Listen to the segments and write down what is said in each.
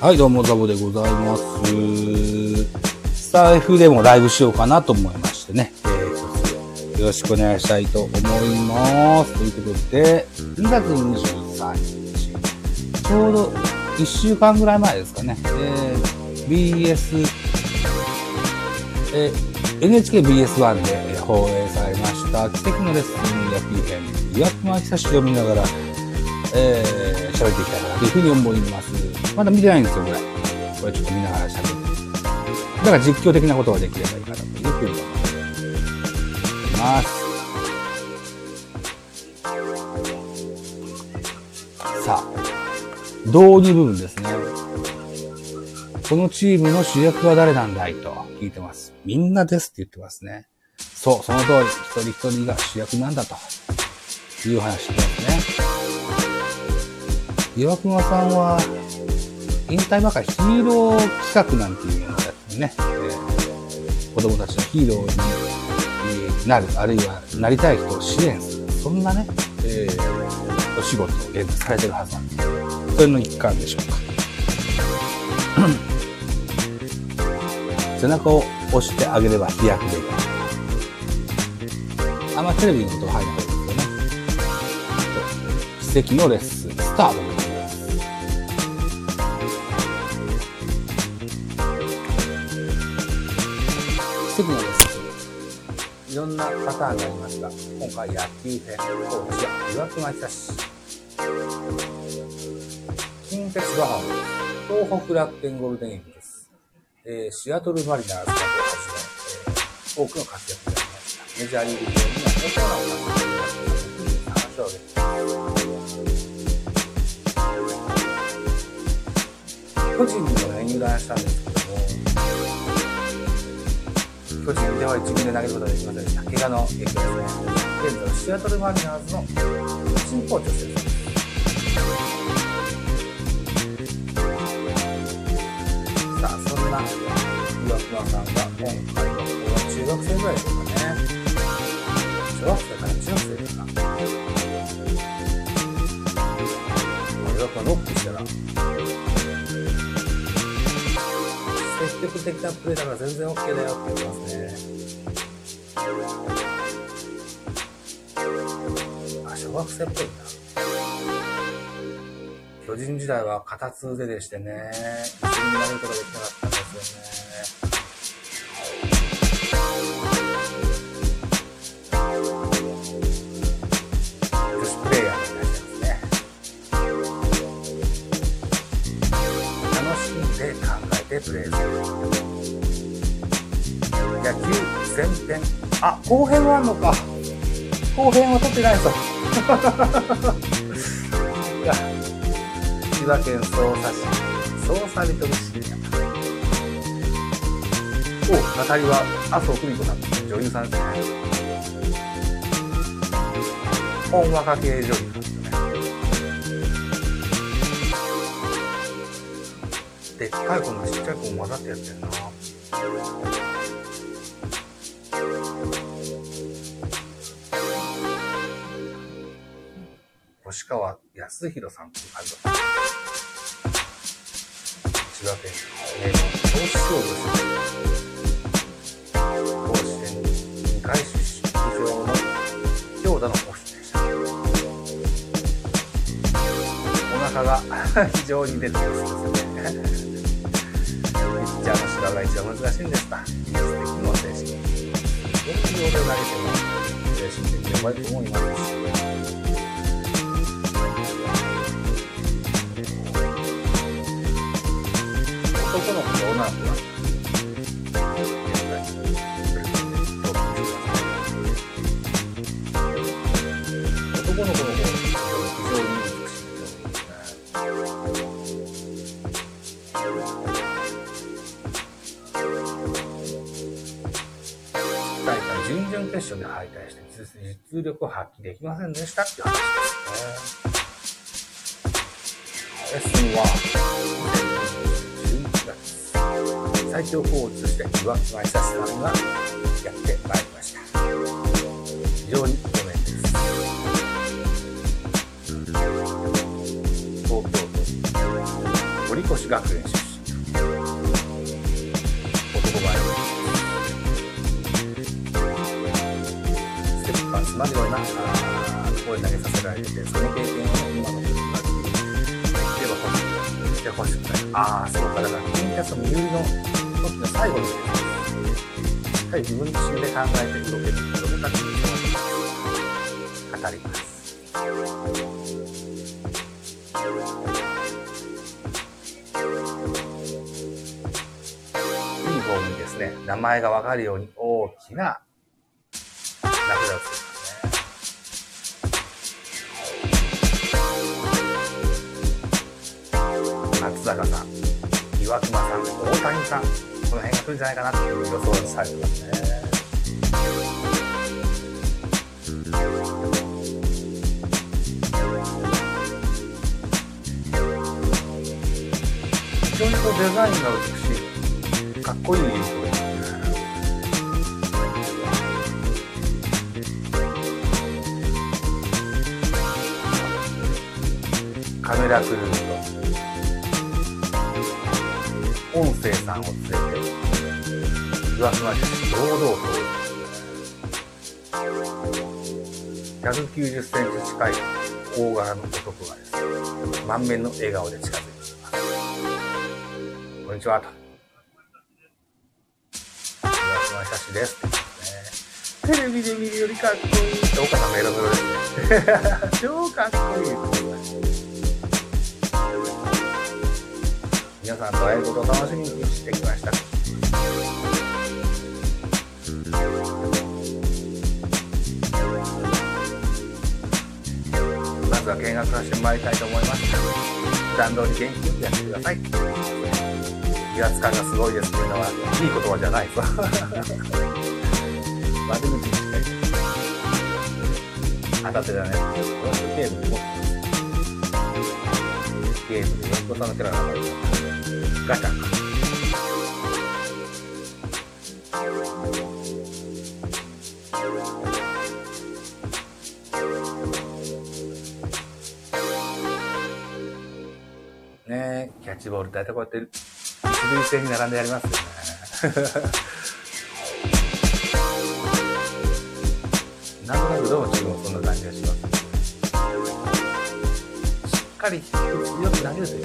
はい、どうもザボでございます。スタイフでもライブしようかなと思いましてね、えー、よろしくお願いしたいと思います。ということで、2月23日、ちょうど1週間ぐらい前ですかね、えー、BS、えー、NHKBS1 で放映されました、奇跡のレッスン野球編、岩隈久しを見ながら、えー、喋っていきたいなというふうに思います。まだ見てないんですよ、これ。これちょっと見ながら喋って。だから実況的なことができればいいかなというふうに思います。さあ、導入部分ですね。このチームの主役は誰なんだいと聞いてます。みんなですって言ってますね。そう、その通り、一人一人が主役なんだという話してますね。岩隈さんは、引退ばかりヒーロー企画なんていうのをやってね、えー子供たちのヒーローになる、あるいはなりたい人を支援する、そんなね、えーお仕事を現在されてるはずなんです。それの一環でしょうか。背中を押してあげれば飛躍できる。あんまテレビのこと入らないですよね。奇跡のレッスン、スタートろんなパターンがありますが、今回野球編、コーチは岩隈久志。近鉄バファローズ、東北楽天ゴールデンイーグルス、えーシアトルマリナーズなどをはじめ、え多くの活躍がありました。メジャーリーグ上にはそのような活躍がありました。話を挙げて巨人にもね、入団したんですけども、巨人では一軍で投げることができませんでした。怪我の影響ですね。現在、シアトルマリナーズの新コーチをしているそうです。さあ、そんな岩隈さんが今回はこの中学生ぐらいでしょうかね。小学生から中学生ですか。的なプレーだから全然 OK だよって言ってますね。あ、小学生っぽいな。巨人時代は片通腕でしてね、一緒になることができなかったんですよね。女子プレイヤーにいらっしゃいますね。楽しんで考えてプレーする。野球前編。あ、後編はあんのか。後編は撮ってないぞ。千葉県匝瑳市、匝瑳リトルシティお、ナタリは麻生久美子さん、女優さんですね。本若系女優なんですね。でっかい子もちっちゃい子も混ざってやってるな。川康弘さんという監督。千葉県名門投資商業出身。甲子園2回出場の強打のオフでした。お腹が非常に出てますですね。ピッチャーの芝が一番難しいんですが、技術的にも精神的に。どの量で投げても精神的に弱いと思いますし。トップにいます男の子の方非常に。大会準々決勝で敗退して実力を発揮できませんでしたっていう話ですね。ーチとして岩隈久志さんがやってまいりました非常にイケメンです東京都堀越学園出身。男前ステップパー詰まるような、あー声投げさせられて、その経験を、今の子にまず、しては欲しい。して欲しくない。ああ、そうか。だから、金キャスト身売りの時の最後にですね、しっかり自分自身で考えて動ける子供たちに語ります。ユニフォームにですね、名前がわかるように大きな名札をつけますね。松坂さん、岩隈さん、大谷さん、この辺が来るんじゃないかなっていう予想されてますね。非常にこうデザインが美しい、かっこいいユニフォームです。カメラクルーとさんを連れて岩島市堂々と190センチ近い大柄の男がですね満面の笑顔で近づいてきますこんにちは。と岩島写真ですってねテレビで見るよりかっこいい。って岡さんメロメロで。す ね超かっこいい皆さんと会えることを楽しみにしてきました。まずは見学させてまいりたいと思います。弾道に元気よくやってください。威圧感がすごいですっていうのは、いい言葉じゃないぞ。悪口にして当たってじゃないですけど、ゲームに持って。ゲームで4個差のキャラが入ります。ガチャ。ねえ、キャッチボール大体こうやって一塁線に並んでやりますよね。なんとなくどのチームもそんな感じがします。しっかり強く投げるという。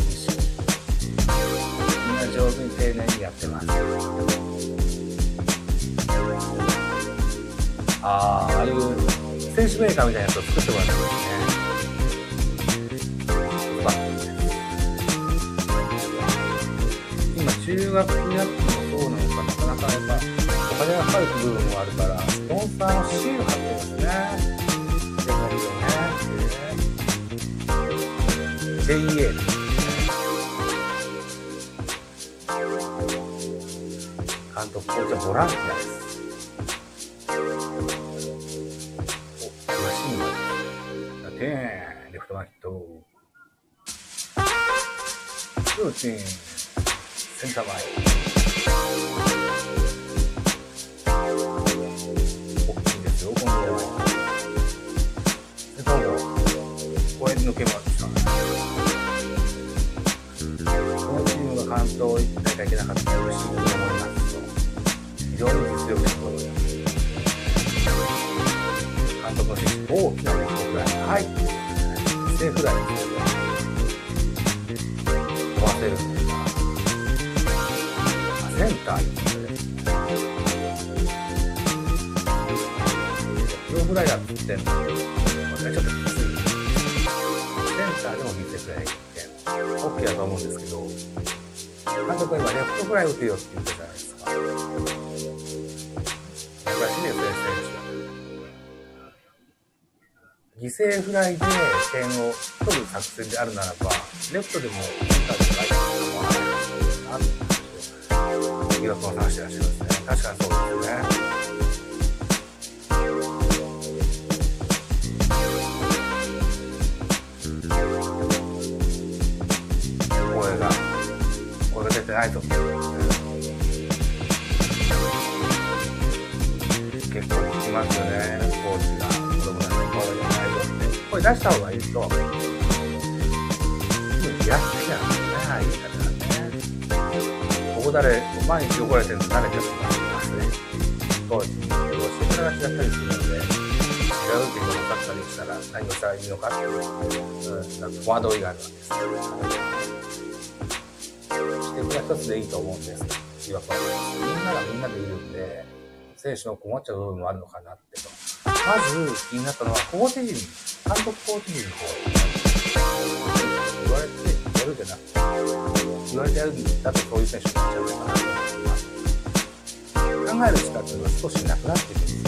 みんな上手に丁寧にやってます。ああ、ああいう選手メーカーみたいなやつを作ってもらってますね。バッテリーです今、中学野球もそうなのか、なかなかやっぱ、お金がかかる部分もあるから、スポンサーのシール JA。監督、コーチはボランティアです。お、マシンまで。て、レフト前ヒット。ルーチン、センター前。大きいんですよ、今度は。センターも、こうやって抜けましのチームが関東大会行けなかったら不思議に思います、非常に実力者のことです。監督の指示、大きなレフトフライ。はい。セーフライですよ。飛ばせるんです、センターに行ってですね。プロフライだって言ってんの、これちょっときつい。センターでも犠牲フライ1点。オッケーだと思うんですけど、監督は今レフトフライ打てよって言ってたじゃないですか。やっぱり清水選手は、犠牲フライで点を取る作戦であるならば、レフトでもセンターでもライトでも構わないなっていう話を、疑惑を話してらっしゃいますね。確かにそうですよね。ないと。結構聞きますよね、コーチが子供たちに声が出ないとって。声出した方がいいと。すぐ気がつきなんですね、ああいう方がね。だれ、毎日怒られてるの慣れちゃってますね。当時に教え方が違ったりするので、違うっていうの分かったりしたら何をしたらいいのかっていう、うん、なんか戸惑いがあるわけです。指摘は一つでいいと思うんです。違和感みんながみんなでいるんで、選手の困っちゃう部分もあるのかなってと。まず気になったのは、コーチ陣、監督コーチ陣の方言われてやるじゃなくて、言われてやるんだとそういう選手になっちゃうのかなと思います。考える力っていうのは少しなくなってくる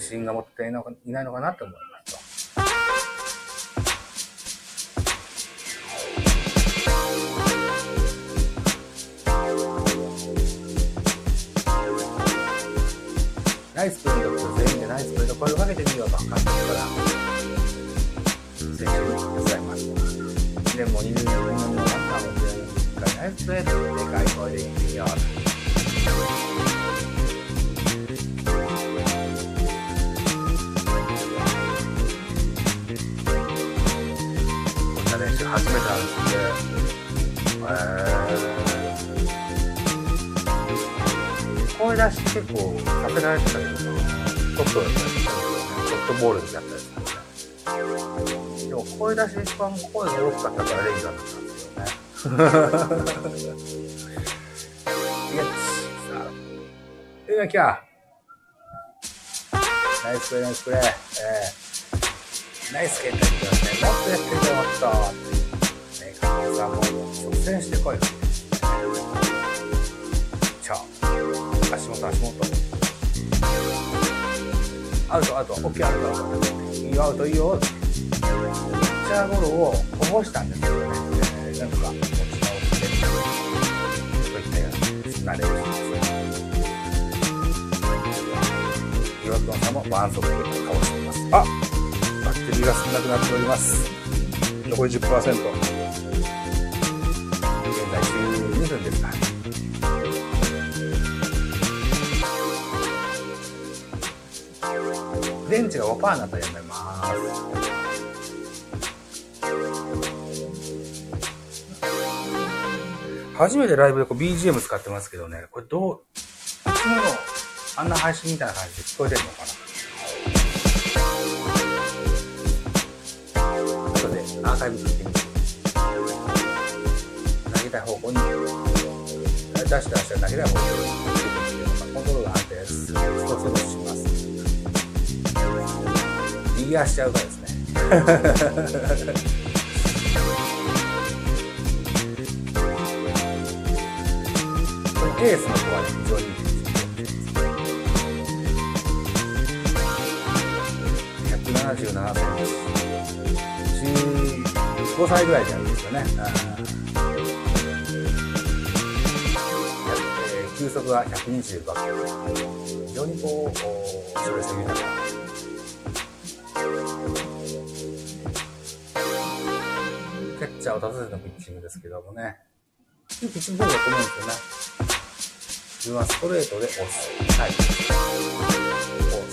自信が持っていないのかなと思いますと。ナイスプレーと全員でナイスプレーと声をかけてみようと監督から選手に手伝います。でも2年のランナーも全員1回ナイスプレーでかい声で言ってみよう。習初めてなんですけど、えー、声出し結構させられてたけど、ソフトだったりソフトボールになったりするでも声出し一番声が大きかったからレギュラー。だったんですよね。いや、さあ、うまきゃ。ナイスプレー、ナイスプレー。えー、ナイスケー。ター。ってますね。もっとやってみよもっと。ね、加藤さんも率先してこいよ。ちょ、足元、足元。アウト、アウト、オッケー、アウト、アウト。いいよ、アウト、いいよピッ。チャーゴロをこぼしたんですけどね、えー、なんとか持ち直して、そういったようになれるし岩倉さんもワンソフトで倒しています。あバッテリーが少なくなっております。残り10%。電池が5%になったらやめます。初めてライブでこう BGM 使ってますけどね、これどう、いつものあんな配信みたいな感じで聞こえてるのかな後でアーカイブ聞いてみて。投げたい方向に、出したら投げたい方向に、コントロールが安定です。ストスロします。右足しちゃうからですね。エースの子は、ね、非常にいいです177センチ。15歳ぐらいであるんですよね。球速は125キロ。非常にこう、それすぎながら。ッチャーを立たせてのピッチングですけどもね。ピッチングだと思うんですよね。自分はストレートで押すタイプです。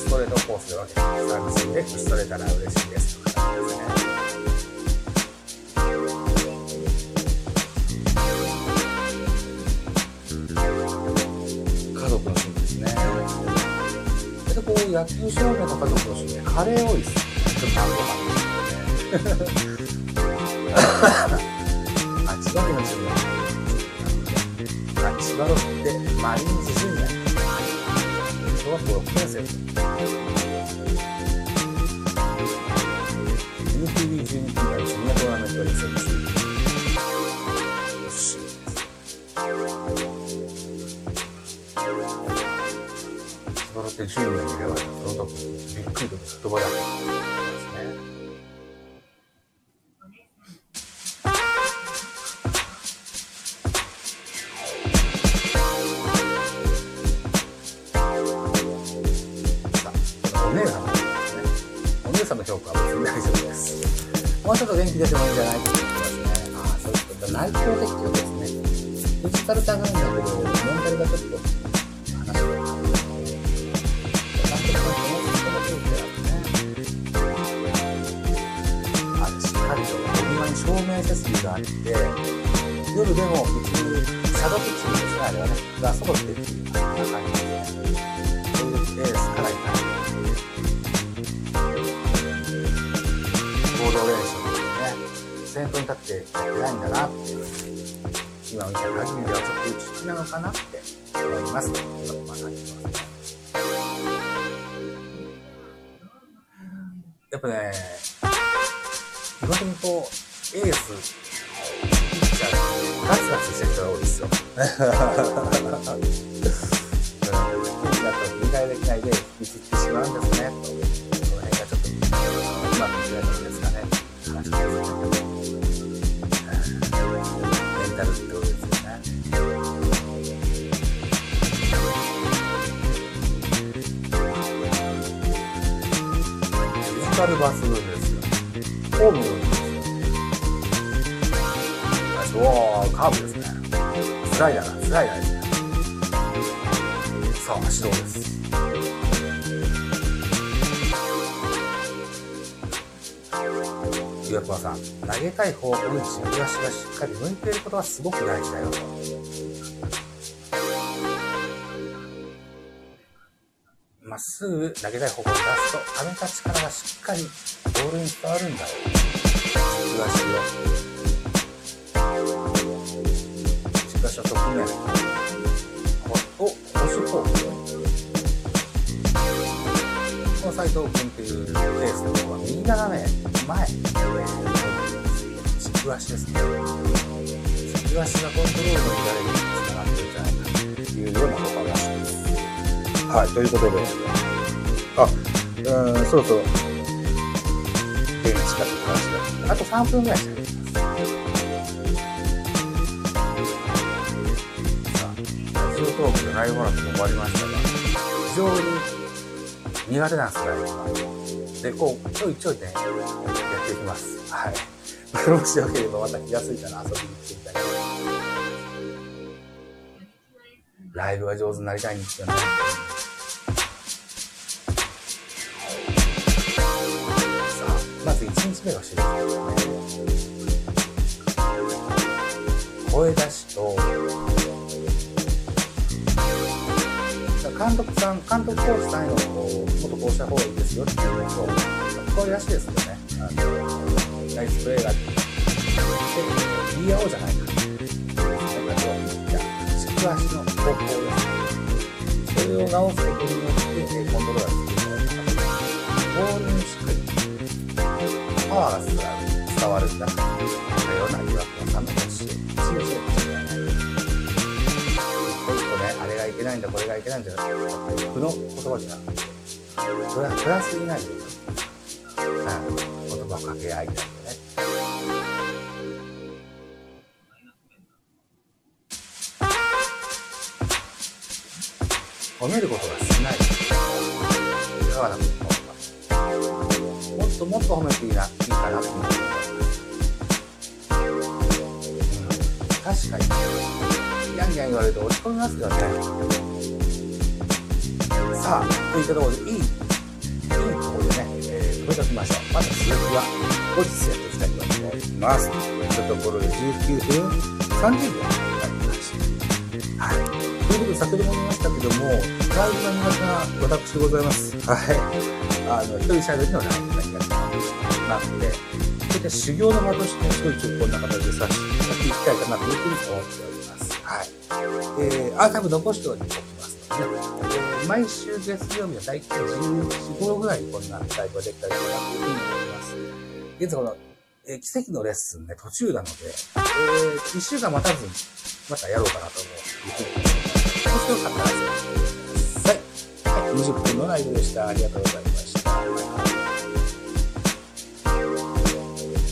ストレートコースで分けて、サービスで打ち取れたら嬉しいです。とかですね。家族の趣味ですね。で、こう、野球少年の家族の趣味でカレー多いです。ちょっと晩ご飯ですよね。あ、千葉県の趣味あ、千葉ロってマリンズジュニア小学校6年生 NPB12 期間ジュニアトーナメントに設置よしスバロッして10名に選ばれたその時びっくりと言葉だけです。元気出てもいいんじゃない？って言ってますね。ああ、そういうこと。内向的ってことですね。フィジカル高いんだけど、メンタルがちょっと話が。なんとかこの人の空気だね。あれ、しっかりとお庭に照明設備があって、夜でも別にシャドーピッチングですね、あれはね。が揃ってっていう、な感じですね。それで来て、スカラになる。合先頭に立ってやってないんだなっていう、今見た限りではちょっと内気なのかなって思います。今ますね。やっぱね、基本的にこう、エース、ピッチャーってガツガツしてる人が多いですよ。うん、ピッチャーと理解できないで引きずってしまうんですね。カル抜群ですよ。フォームですよ。ナイスおー、カーブですね。スライダーだ、スライダーですね。さあ、指導です。岩倉さん、投げたい方向に軸足がしっかり向いていることがすごく大事だよと。っすぐ投げたい方向に出すと、溜めた力がしっかりボールに伝わるんだよ。軸足を。軸足の側面。お、押す方向。この斉藤君っていうレースの方は右斜め前、軸足ですね。軸足がコントロールの乱れにつながってるんじゃないかというようなこと。はい、ということで、あ、うん、そろそろ、現地近く話が、あと3分ぐらいしかです。さあ、ラジオトークでライブマラソン終わりましたが、非常に苦手なんです、ライブ。で、こう、ちょいちょいね、やっていきます。はい。もしよければまた気がついたら遊びに来てみたい。ライブが上手になりたいんですよね。1日目が知るんですね。声出しと、監督さん、監督コーチさんへの、こうもっとこうした方がいいですよってい。うのと、声出しですよね。あの、ナイスプレーがって、言い。合おうじゃない。か。あとはピッチャー、軸足の方向ですね。それを直すことによって、コントローラーすることがパワーが伝わるんだ。というよ。うな岩倉さんの教え、信じてほしいない。こういうとね、あれがいけないんだ、これがいけないんだよ。負の言葉じゃなくて、それはプラスになるよ。うん、言葉を掛け合いたいよ。ね。褒めることが少ない。いかがなと思います。もっともっと褒めていいな、いいかなと思います。うん、確かに、ギャンギャン言われると落ち込みますよね。さあ、といったところで、いい、いいところでね、えー、止めておきましょう。また続きは後日やっていきたいと思います。といったところで19分30秒先ほども言いましたけども、ライブが苦手な私でございます。はい。あの、一人喋りのライブが苦手なので、そういった修行の場として、ちょいちょいこんな形でさせてやっていきたいかなというふうに思っております。はい。えー、アーカイブ残しておきますので、ね、えー、毎週月曜日は大体14、頃ぐらいにこんなライブができたりとかなというふうに思います。現在この、えー、奇跡のレッスンね、途中なので、えー、1週間待たずに、またやろうかなと思う、面白。かったら、はい。はい、20分のライブでした。ありがとうございました。